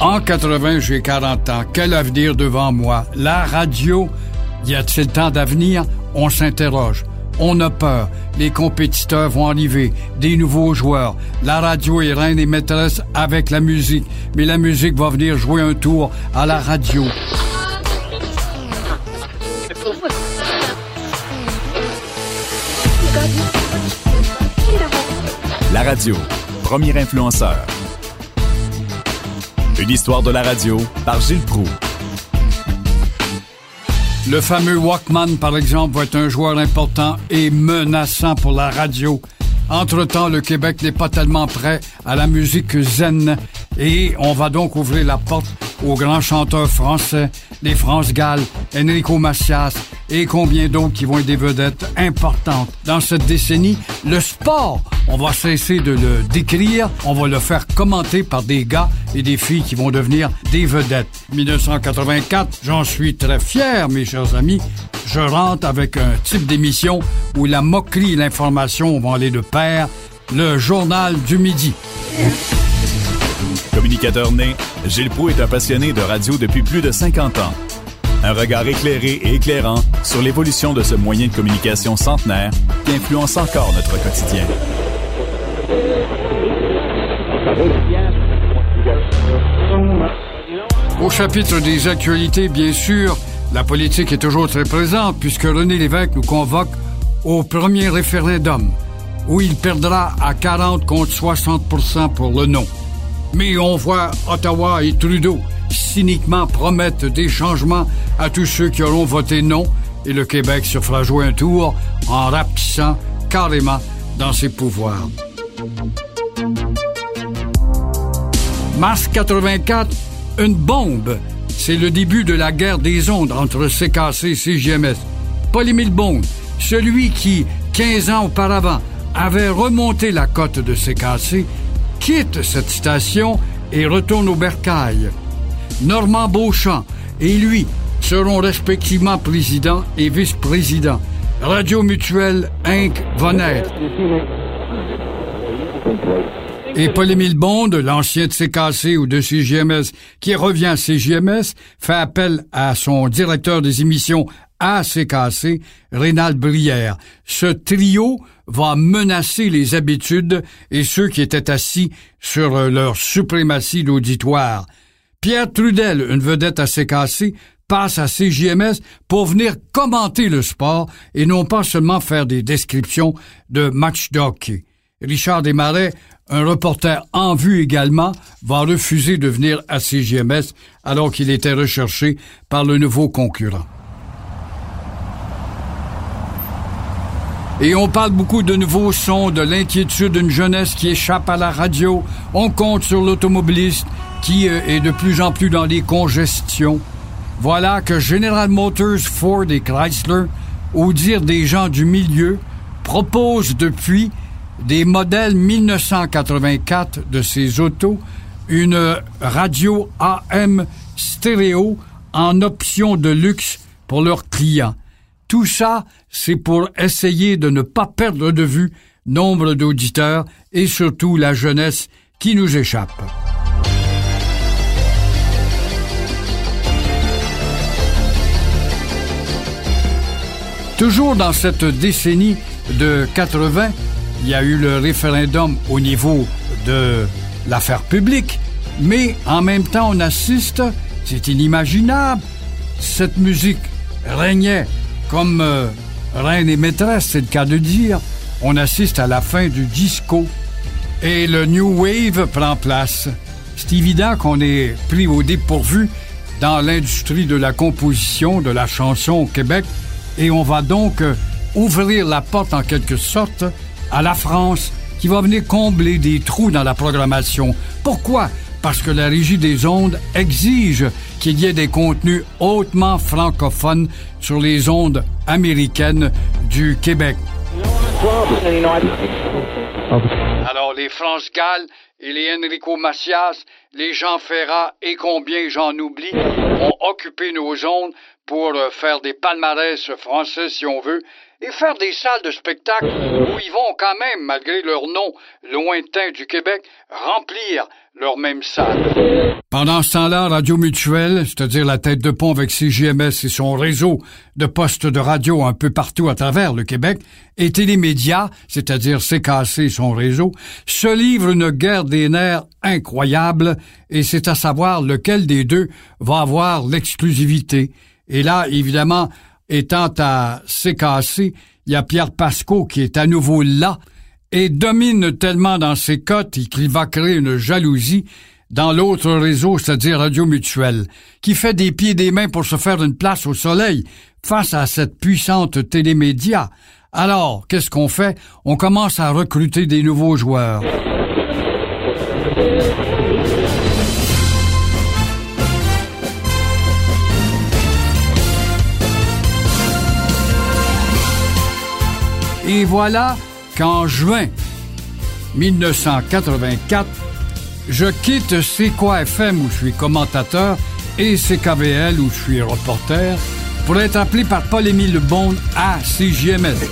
En 80, j'ai 40 ans. Quel avenir devant moi? La radio, y a-t-il tant d'avenir? On s'interroge. On a peur. Les compétiteurs vont arriver. Des nouveaux joueurs. La radio est reine et maîtresse avec la musique. Mais la musique va venir jouer un tour à la radio. Radio, premier influenceur. Une histoire de la radio par Gilles Proux. Le fameux Walkman, par exemple, va être un joueur important et menaçant pour la radio. Entre-temps, le Québec n'est pas tellement prêt à la musique zen et on va donc ouvrir la porte aux grands chanteurs français, les France Gall, Enrico Macias et combien d'autres qui vont être des vedettes importantes. Dans cette décennie, le sport, on va cesser de le décrire, on va le faire commenter par des gars et des filles qui vont devenir des vedettes. 1984, j'en suis très fier, mes chers amis. Je rentre avec un type d'émission où la moquerie et l'information vont aller de pair, le journal du midi. Communicateur né, Gilles Proux est un passionné de radio depuis plus de 50 ans. Un regard éclairé et éclairant sur l'évolution de ce moyen de communication centenaire qui influence encore notre quotidien. Au chapitre des actualités, bien sûr, la politique est toujours très présente puisque René Lévesque nous convoque au premier référendum où il perdra à 40 contre 60 pour le non. Mais on voit Ottawa et Trudeau cyniquement promettre des changements à tous ceux qui auront voté non et le Québec se fera jouer un tour en rapissant carrément dans ses pouvoirs. Mars 84, une bombe. C'est le début de la guerre des ondes entre CKC et CGMS. Paul-Émile Bond, celui qui, 15 ans auparavant, avait remonté la cote de CKC, quitte cette station et retourne au bercail. Normand Beauchamp et lui seront respectivement président et vice-président. Radio Mutuelle Inc. va. Et Paul-Émile Bond, l'ancien de CKC ou de CGMS, qui revient à CGMS, fait appel à son directeur des émissions à CKC, Rénal Brière. Ce trio va menacer les habitudes et ceux qui étaient assis sur leur suprématie d'auditoire. Pierre Trudel, une vedette à CKC, passe à CJMS pour venir commenter le sport et non pas seulement faire des descriptions de matchs d'hockey. Richard Desmarais, un reporter en vue également, va refuser de venir à CGMS alors qu'il était recherché par le nouveau concurrent. Et on parle beaucoup de nouveaux sons, de l'inquiétude d'une jeunesse qui échappe à la radio. On compte sur l'automobiliste qui euh, est de plus en plus dans les congestions. Voilà que General Motors, Ford et Chrysler, au dire des gens du milieu, proposent depuis des modèles 1984 de ces autos une radio AM stéréo en option de luxe pour leurs clients. Tout ça, c'est pour essayer de ne pas perdre de vue nombre d'auditeurs et surtout la jeunesse qui nous échappe. Toujours dans cette décennie de 80, il y a eu le référendum au niveau de l'affaire publique, mais en même temps, on assiste, c'est inimaginable, cette musique régnait comme euh, reine et maîtresse, c'est le cas de dire. On assiste à la fin du disco et le New Wave prend place. C'est évident qu'on est pris au dépourvu dans l'industrie de la composition, de la chanson au Québec, et on va donc euh, ouvrir la porte en quelque sorte à la France qui va venir combler des trous dans la programmation. Pourquoi? Parce que la Régie des ondes exige qu'il y ait des contenus hautement francophones sur les ondes américaines du Québec. Alors, les France Gall et les Enrico Macias, les Jean Ferrat et combien j'en oublie, ont occupé nos ondes pour euh, faire des palmarès français, si on veut, et faire des salles de spectacle où ils vont quand même, malgré leur nom lointain du Québec, remplir leur même salle. Pendant ce temps-là, Radio Mutuelle, c'est-à-dire la tête de pont avec CGMS et son réseau de postes de radio un peu partout à travers le Québec, et Télémédia, c'est-à-dire CKC son réseau, se livrent une guerre des nerfs incroyable, et c'est à savoir lequel des deux va avoir l'exclusivité. Et là, évidemment, étant à CKC, il y a Pierre Pasco qui est à nouveau là et domine tellement dans ses cotes qu'il va créer une jalousie dans l'autre réseau, c'est-à-dire Radio Mutuelle, qui fait des pieds et des mains pour se faire une place au soleil face à cette puissante télémédia. Alors, qu'est-ce qu'on fait? On commence à recruter des nouveaux joueurs. Et voilà qu'en juin 1984, je quitte C'est où je suis commentateur et CKVL où je suis reporter pour être appelé par Paul-Émile Bond à CJMS.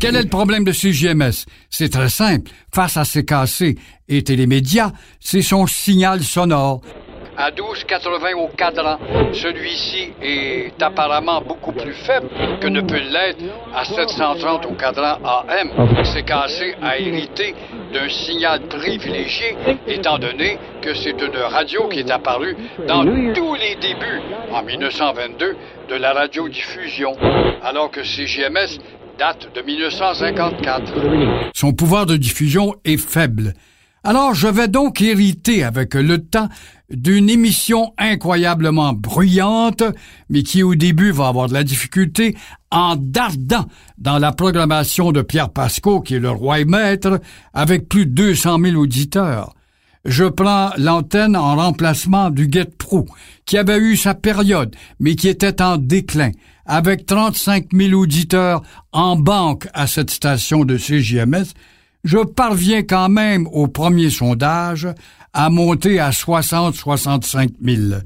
Quel est le problème de CJMS? C'est très simple. Face à CKC et Télémédia, c'est son signal sonore à 12,80 au cadran. Celui-ci est apparemment beaucoup plus faible que ne peut l'être à 730 au cadran AM. CKC a hérité d'un signal privilégié, étant donné que c'est une radio qui est apparue dans tous les débuts, en 1922, de la radiodiffusion, alors que CGMS date de 1954. Son pouvoir de diffusion est faible. Alors je vais donc hériter avec le temps d'une émission incroyablement bruyante, mais qui au début va avoir de la difficulté en dardant dans la programmation de Pierre Pasco, qui est le roi et maître, avec plus de 200 000 auditeurs. Je prends l'antenne en remplacement du Get Pro, qui avait eu sa période, mais qui était en déclin, avec 35 000 auditeurs en banque à cette station de CJMS, je parviens quand même au premier sondage à monter à 60-65 000.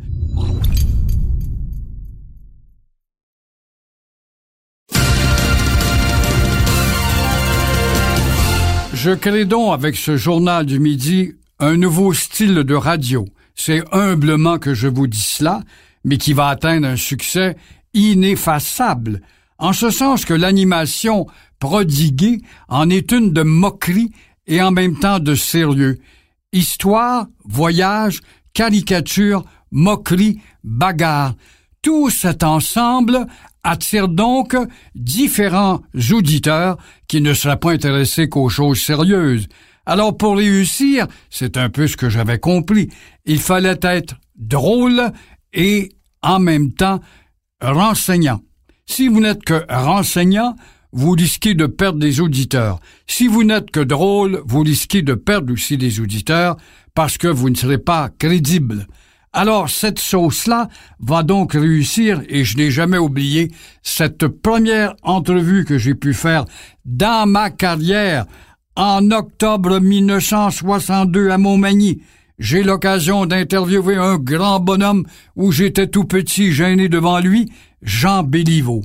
Je crée donc avec ce journal du midi un nouveau style de radio. C'est humblement que je vous dis cela, mais qui va atteindre un succès ineffaçable, en ce sens que l'animation prodiguée en est une de moquerie et en même temps de sérieux. Histoire, voyage, caricature, moquerie, bagarre. Tout cet ensemble attire donc différents auditeurs qui ne seraient pas intéressés qu'aux choses sérieuses. Alors pour réussir, c'est un peu ce que j'avais compris, il fallait être drôle et en même temps renseignant. Si vous n'êtes que renseignant, vous risquez de perdre des auditeurs. Si vous n'êtes que drôle, vous risquez de perdre aussi des auditeurs parce que vous ne serez pas crédible. Alors cette sauce-là va donc réussir et je n'ai jamais oublié cette première entrevue que j'ai pu faire dans ma carrière en octobre 1962 à Montmagny. J'ai l'occasion d'interviewer un grand bonhomme où j'étais tout petit gêné devant lui, Jean Béliveau.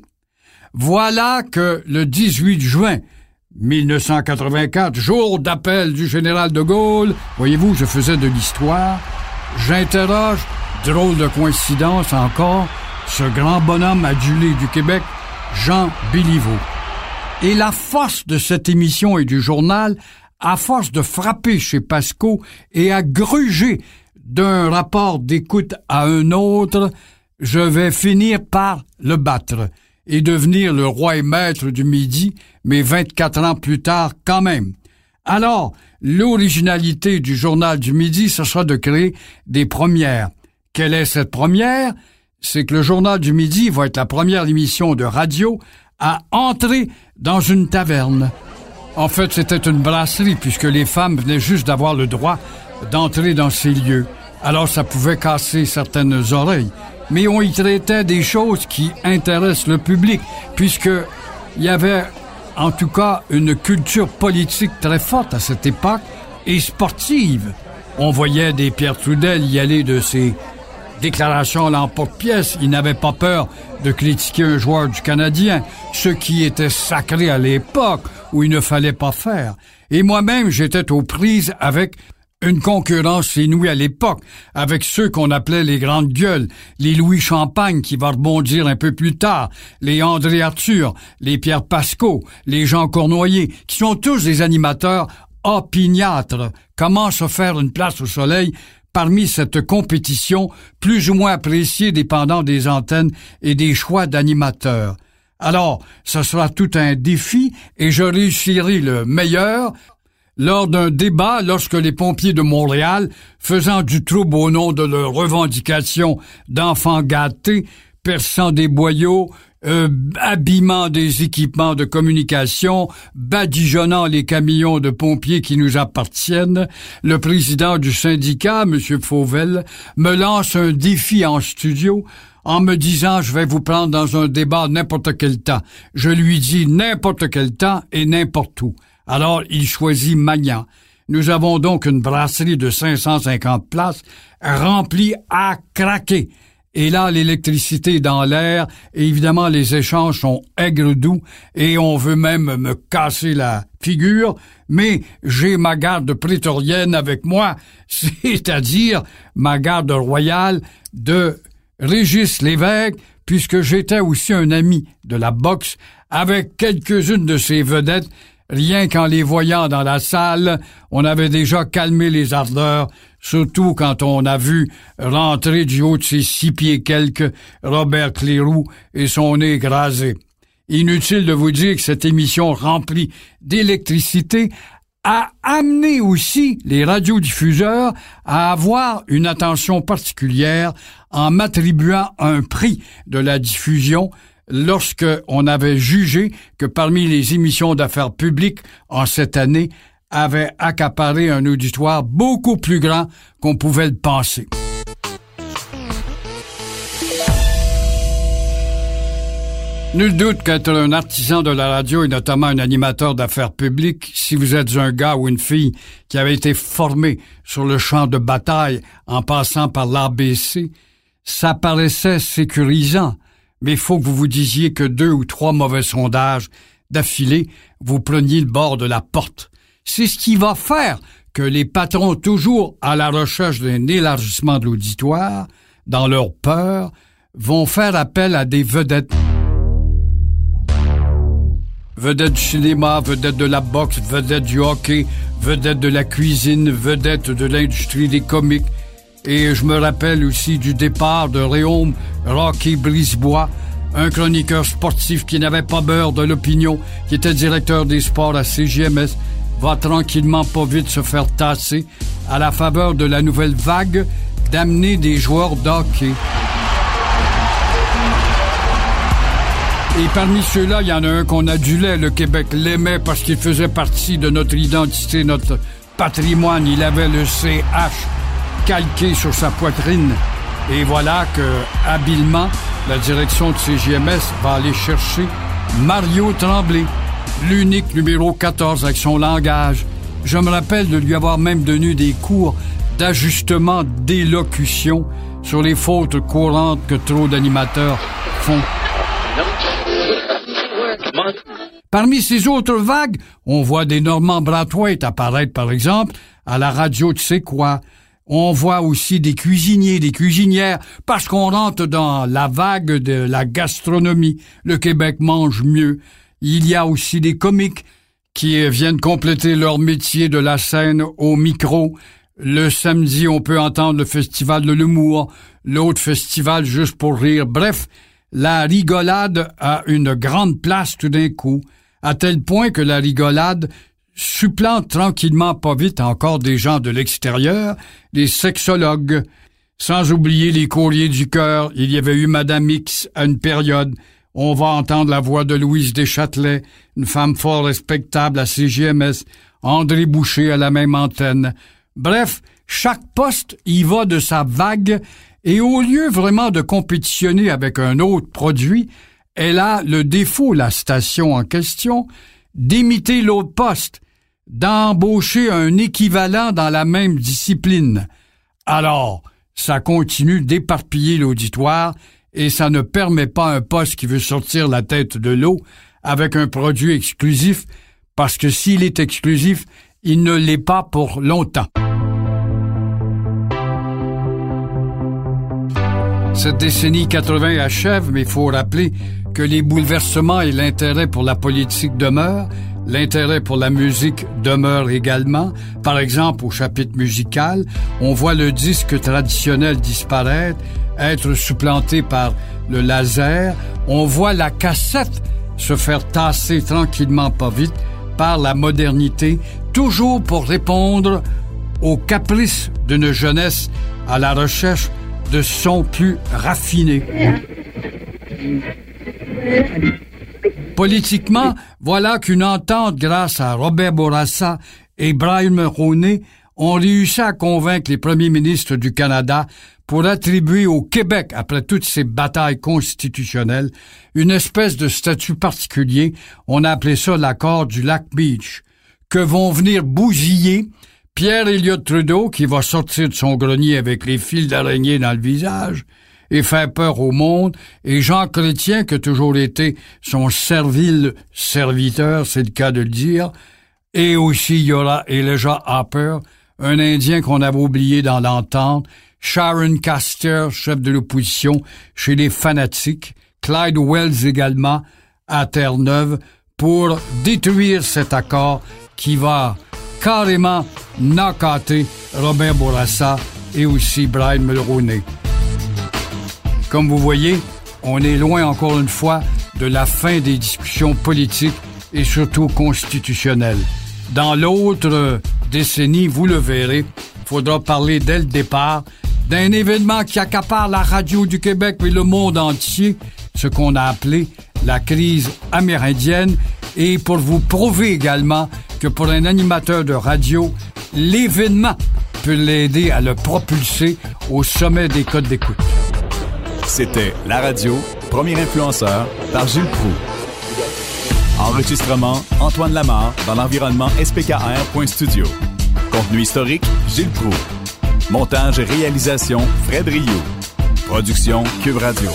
Voilà que le 18 juin 1984, jour d'appel du général de Gaulle, voyez-vous, je faisais de l'histoire, j'interroge, drôle de coïncidence encore, ce grand bonhomme adulé du Québec, Jean Béliveau. Et la force de cette émission et du journal, à force de frapper chez Pasco et à gruger d'un rapport d'écoute à un autre, je vais finir par le battre et devenir le roi et maître du Midi, mais 24 ans plus tard quand même. Alors, l'originalité du journal du Midi, ce sera de créer des premières. Quelle est cette première? C'est que le journal du Midi va être la première émission de radio à entrer dans une taverne. En fait, c'était une brasserie puisque les femmes venaient juste d'avoir le droit d'entrer dans ces lieux. Alors ça pouvait casser certaines oreilles mais on y traitait des choses qui intéressent le public, puisque il y avait en tout cas une culture politique très forte à cette époque et sportive. On voyait des Pierre Trudel y aller de ses Déclaration à l'emporte-pièce, il n'avait pas peur de critiquer un joueur du Canadien, ce qui était sacré à l'époque où il ne fallait pas faire. Et moi-même, j'étais aux prises avec une concurrence inouïe à l'époque, avec ceux qu'on appelait les grandes gueules, les Louis Champagne qui va rebondir un peu plus tard, les André Arthur, les Pierre Pascot, les Jean Cournoyer, qui sont tous des animateurs opiniâtres. Comment se faire une place au soleil parmi cette compétition plus ou moins appréciée dépendant des antennes et des choix d'animateurs? Alors, ce sera tout un défi et je réussirai le meilleur lors d'un débat lorsque les pompiers de Montréal, faisant du trouble au nom de leurs revendications d'enfants gâtés, perçant des boyaux, euh, habillement des équipements de communication, badigeonnant les camions de pompiers qui nous appartiennent, le président du syndicat, M. Fauvel, me lance un défi en studio en me disant je vais vous prendre dans un débat n'importe quel temps. Je lui dis n'importe quel temps et n'importe où. Alors il choisit Magnan. Nous avons donc une brasserie de 550 places remplie à craquer. Et là, l'électricité est dans l'air, et évidemment, les échanges sont aigres-doux, et on veut même me casser la figure, mais j'ai ma garde prétorienne avec moi, c'est-à-dire ma garde royale de Régis Lévesque, puisque j'étais aussi un ami de la boxe avec quelques-unes de ses vedettes Rien qu'en les voyant dans la salle, on avait déjà calmé les ardeurs, surtout quand on a vu rentrer du haut de ses six pieds quelques Robert Cléroux et son nez grasé. Inutile de vous dire que cette émission remplie d'électricité a amené aussi les radiodiffuseurs à avoir une attention particulière en m'attribuant un prix de la diffusion lorsque on avait jugé que parmi les émissions d'affaires publiques en cette année avait accaparé un auditoire beaucoup plus grand qu'on pouvait le penser. Nul doute qu'être un artisan de la radio et notamment un animateur d'affaires publiques, si vous êtes un gars ou une fille qui avait été formé sur le champ de bataille en passant par l'ABC, ça paraissait sécurisant mais il faut que vous vous disiez que deux ou trois mauvais sondages d'affilée, vous preniez le bord de la porte. C'est ce qui va faire que les patrons, toujours à la recherche d'un élargissement de l'auditoire, dans leur peur, vont faire appel à des vedettes. Vedettes du cinéma, vedettes de la boxe, vedettes du hockey, vedettes de la cuisine, vedettes de l'industrie des comiques, et je me rappelle aussi du départ de Réaume Rocky Brisebois, un chroniqueur sportif qui n'avait pas peur de l'opinion, qui était directeur des sports à CGMS, va tranquillement pas vite se faire tasser à la faveur de la nouvelle vague d'amener des joueurs d'hockey. Et parmi ceux-là, il y en a un qu'on adulait. Le Québec l'aimait parce qu'il faisait partie de notre identité, notre patrimoine. Il avait le CH calqué sur sa poitrine. Et voilà que, habilement, la direction de CGMS va aller chercher Mario Tremblay, l'unique numéro 14 avec son langage. Je me rappelle de lui avoir même donné des cours d'ajustement d'élocution sur les fautes courantes que trop d'animateurs font. Parmi ces autres vagues, on voit des Normands Brathwaite apparaître, par exemple, à la radio de sais quoi, on voit aussi des cuisiniers, des cuisinières, parce qu'on rentre dans la vague de la gastronomie. Le Québec mange mieux. Il y a aussi des comiques qui viennent compléter leur métier de la scène au micro. Le samedi, on peut entendre le festival de l'humour, l'autre festival juste pour rire. Bref, la rigolade a une grande place tout d'un coup, à tel point que la rigolade supplante tranquillement pas vite encore des gens de l'extérieur, des sexologues, sans oublier les courriers du cœur. Il y avait eu Madame X à une période. On va entendre la voix de Louise Deschâtelet, une femme fort respectable à CGMS, André Boucher à la même antenne. Bref, chaque poste y va de sa vague et au lieu vraiment de compétitionner avec un autre produit, elle a le défaut, la station en question, d'imiter l'autre poste d'embaucher un équivalent dans la même discipline. Alors, ça continue d'éparpiller l'auditoire et ça ne permet pas un poste qui veut sortir la tête de l'eau avec un produit exclusif, parce que s'il est exclusif, il ne l'est pas pour longtemps. Cette décennie 80 achève, mais il faut rappeler que les bouleversements et l'intérêt pour la politique demeurent, l'intérêt pour la musique demeure également. Par exemple, au chapitre musical, on voit le disque traditionnel disparaître, être supplanté par le laser. On voit la cassette se faire tasser tranquillement pas vite par la modernité, toujours pour répondre aux caprices d'une jeunesse à la recherche de sons plus raffinés. Politiquement, voilà qu'une entente grâce à Robert Bourassa et Brian Mulroney ont réussi à convaincre les premiers ministres du Canada pour attribuer au Québec, après toutes ces batailles constitutionnelles, une espèce de statut particulier, on a appelé ça l'accord du lac Beach, que vont venir bousiller Pierre Elliott Trudeau, qui va sortir de son grenier avec les fils d'araignée dans le visage, et faire peur au monde, et Jean Chrétien, qui a toujours été son servile serviteur, c'est le cas de le dire, et aussi il y aura Elijah Harper, un Indien qu'on avait oublié dans l'entente, Sharon Caster, chef de l'opposition chez les fanatiques, Clyde Wells également à Terre-Neuve pour détruire cet accord qui va carrément knockater Robert Bourassa et aussi Brian Mulroney. Comme vous voyez, on est loin encore une fois de la fin des discussions politiques et surtout constitutionnelles. Dans l'autre décennie, vous le verrez, faudra parler dès le départ d'un événement qui accapare la radio du Québec et le monde entier, ce qu'on a appelé la crise amérindienne, et pour vous prouver également que pour un animateur de radio, l'événement peut l'aider à le propulser au sommet des codes d'écoute. C'était La Radio, premier influenceur par Gilles Proux. Enregistrement Antoine Lamar dans l'environnement spkr.studio. Contenu historique Gilles Proux. Montage et réalisation, Fred Rio. Production Cube Radio.